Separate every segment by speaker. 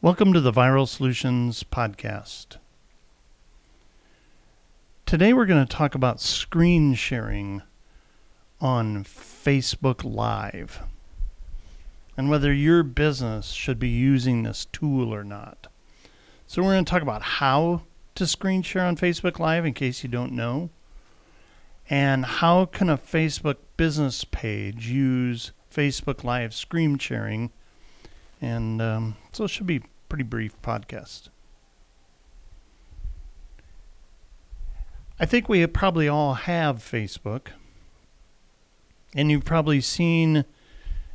Speaker 1: Welcome to the Viral Solutions Podcast. Today we're going to talk about screen sharing on Facebook Live and whether your business should be using this tool or not. So, we're going to talk about how to screen share on Facebook Live in case you don't know, and how can a Facebook business page use Facebook Live screen sharing and um, so it should be pretty brief podcast. I think we probably all have Facebook. And you've probably seen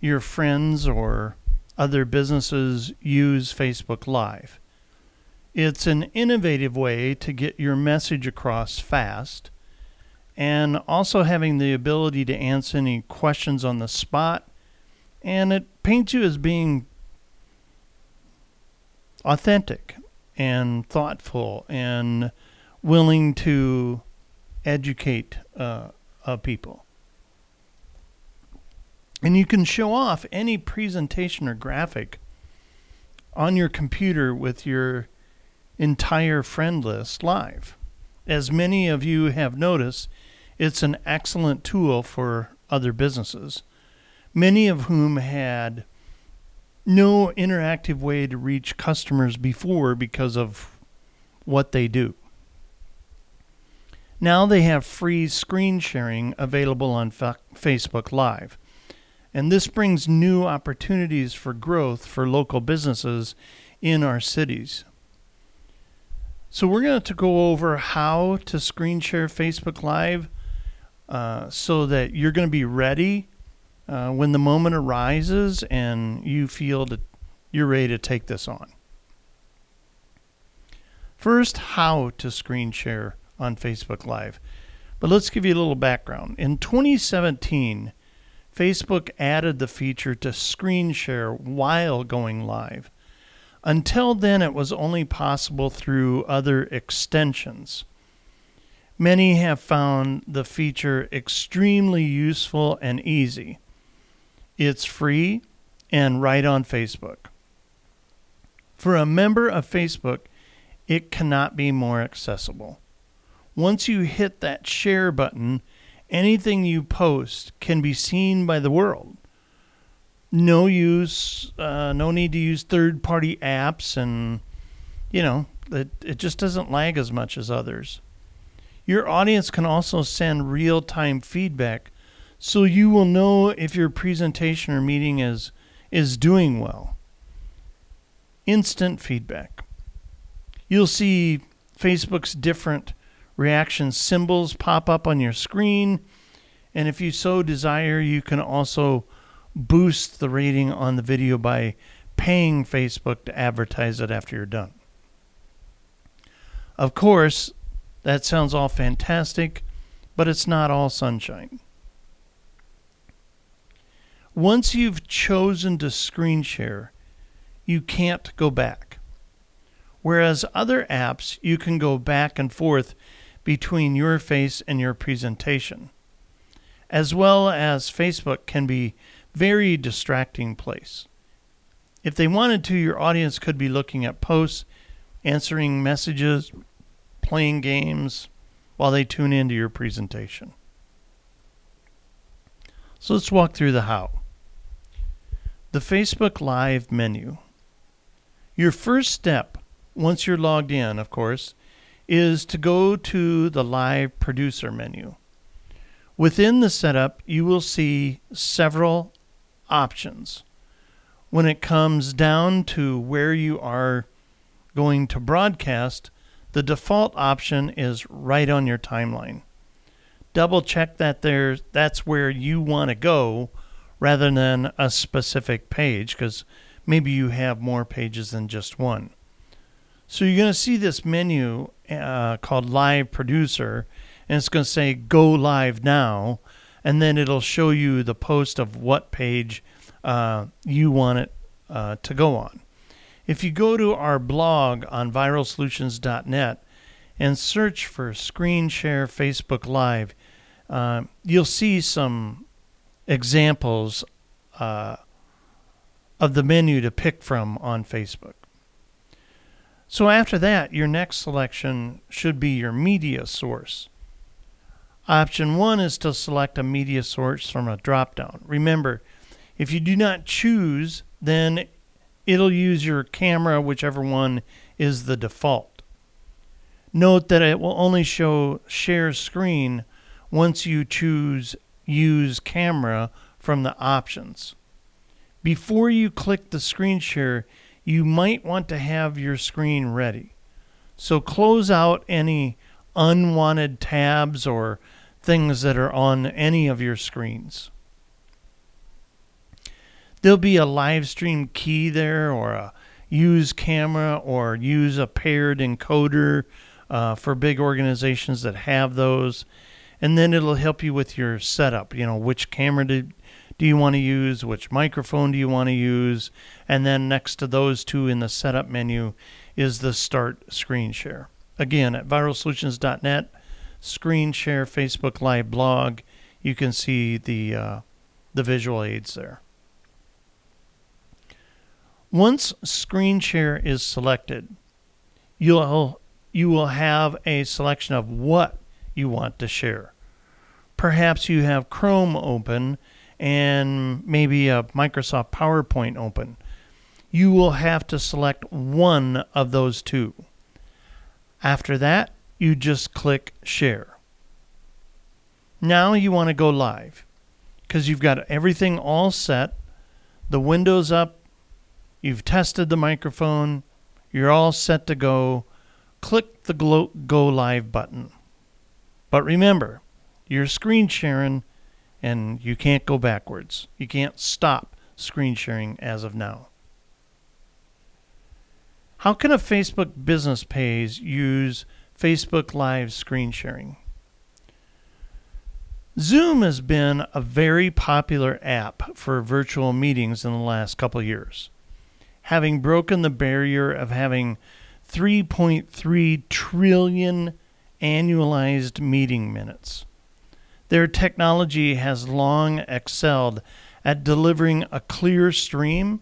Speaker 1: your friends or other businesses use Facebook Live. It's an innovative way to get your message across fast and also having the ability to answer any questions on the spot. And it paints you as being authentic and thoughtful and willing to educate uh, uh, people. And you can show off any presentation or graphic on your computer with your entire friend list live. As many of you have noticed, it's an excellent tool for other businesses, many of whom had no interactive way to reach customers before because of what they do. Now they have free screen sharing available on Fa- Facebook Live. And this brings new opportunities for growth for local businesses in our cities. So, we're going to go over how to screen share Facebook Live uh, so that you're going to be ready uh, when the moment arises and you feel that you're ready to take this on. First, how to screen share on Facebook Live. But let's give you a little background. In 2017, Facebook added the feature to screen share while going live. Until then, it was only possible through other extensions. Many have found the feature extremely useful and easy. It's free and right on Facebook. For a member of Facebook, it cannot be more accessible. Once you hit that share button, anything you post can be seen by the world. No use, uh, no need to use third party apps, and, you know, it, it just doesn't lag as much as others. Your audience can also send real time feedback so you will know if your presentation or meeting is is doing well. Instant feedback. You'll see Facebook's different reaction symbols pop up on your screen, and if you so desire, you can also boost the rating on the video by paying Facebook to advertise it after you're done. Of course, that sounds all fantastic, but it's not all sunshine. Once you've chosen to screen share, you can't go back. Whereas other apps, you can go back and forth between your face and your presentation. As well as Facebook can be very distracting place. If they wanted to, your audience could be looking at posts, answering messages, playing games while they tune into your presentation. So let's walk through the how. The Facebook Live menu. Your first step, once you're logged in, of course, is to go to the Live Producer menu. Within the setup, you will see several options. When it comes down to where you are going to broadcast, the default option is right on your timeline. Double check that there that's where you want to go rather than a specific page because maybe you have more pages than just one. So you're going to see this menu uh, called Live Producer, and it's going to say Go Live Now, and then it'll show you the post of what page uh, you want it uh, to go on. If you go to our blog on viralsolutions.net and search for Screen Share Facebook Live, uh, you'll see some examples uh, of the menu to pick from on Facebook. So after that, your next selection should be your media source. Option one is to select a media source from a dropdown. Remember, if you do not choose, then it'll use your camera, whichever one is the default. Note that it will only show share screen once you choose use camera from the options. Before you click the screen share, you might want to have your screen ready. So close out any unwanted tabs or things that are on any of your screens. There'll be a live stream key there or a use camera or use a paired encoder uh, for big organizations that have those. And then it'll help you with your setup. You know, which camera do, do you want to use? Which microphone do you want to use? And then next to those two in the setup menu is the start screen share. Again, at viralsolutions.net, screen share Facebook Live blog, you can see the, uh, the visual aids there. Once screen share is selected, you'll you will have a selection of what you want to share. Perhaps you have Chrome open and maybe a Microsoft PowerPoint open. You will have to select one of those two. After that, you just click share. Now you want to go live because you've got everything all set, the window's up, you've tested the microphone, you're all set to go click the Go Live button. But remember, you're screen sharing and you can't go backwards. You can't stop screen sharing as of now. How can a Facebook business page use Facebook Live screen sharing? Zoom has been a very popular app for virtual meetings in the last couple years, having broken the barrier of having 3.3 trillion annualized meeting minutes. Their technology has long excelled at delivering a clear stream,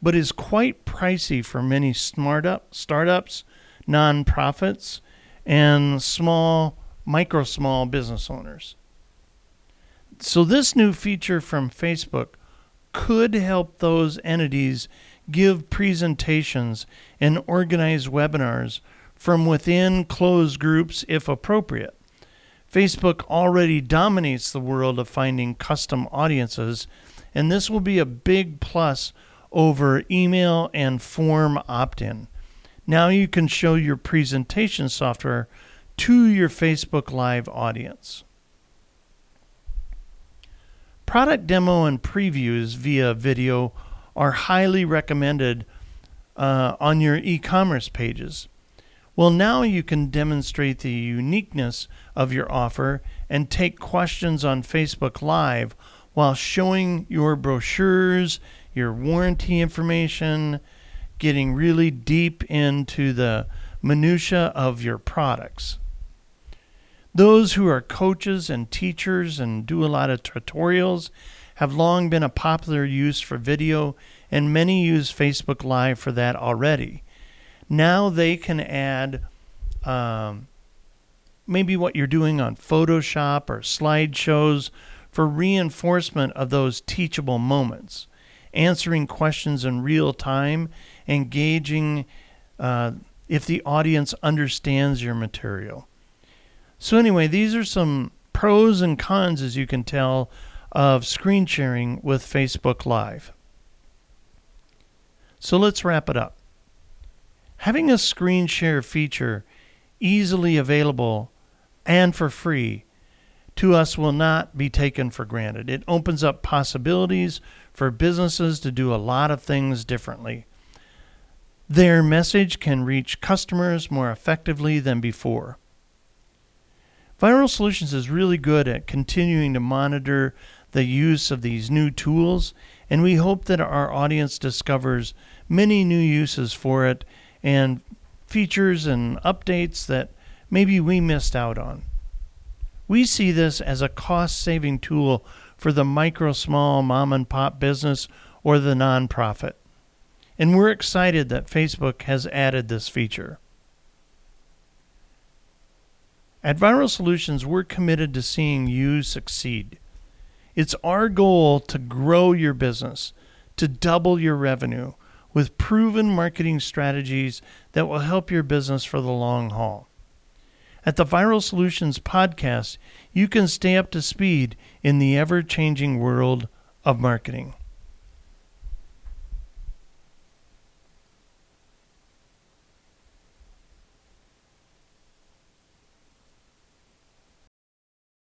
Speaker 1: but is quite pricey for many startup, startups, nonprofits, and small, micro small business owners. So, this new feature from Facebook could help those entities give presentations, and organize webinars from within closed groups if appropriate. Facebook already dominates the world of finding custom audiences, and this will be a big plus over email and form opt in. Now you can show your presentation software to your Facebook Live audience. Product demo and previews via video are highly recommended uh, on your e commerce pages. Well, now you can demonstrate the uniqueness of your offer and take questions on Facebook Live while showing your brochures, your warranty information, getting really deep into the minutia of your products. Those who are coaches and teachers and do a lot of tutorials have long been a popular use for video, and many use Facebook Live for that already. Now they can add um, maybe what you're doing on Photoshop or slideshows for reinforcement of those teachable moments, answering questions in real time, engaging uh, if the audience understands your material. So, anyway, these are some pros and cons, as you can tell, of screen sharing with Facebook Live. So let's wrap it up. Having a screen share feature easily available and for free to us will not be taken for granted. It opens up possibilities for businesses to do a lot of things differently. Their message can reach customers more effectively than before. Viral Solutions is really good at continuing to monitor the use of these new tools, and we hope that our audience discovers many new uses for it and features and updates that maybe we missed out on. We see this as a cost saving tool for the micro, small, mom and pop business or the nonprofit. and we're excited that Facebook has added this feature. At Viral Solutions, we're committed to seeing you succeed. It's our goal to grow your business, to double your revenue with proven marketing strategies that will help your business for the long haul. At the Viral Solutions podcast, you can stay up to speed in the ever changing world of marketing.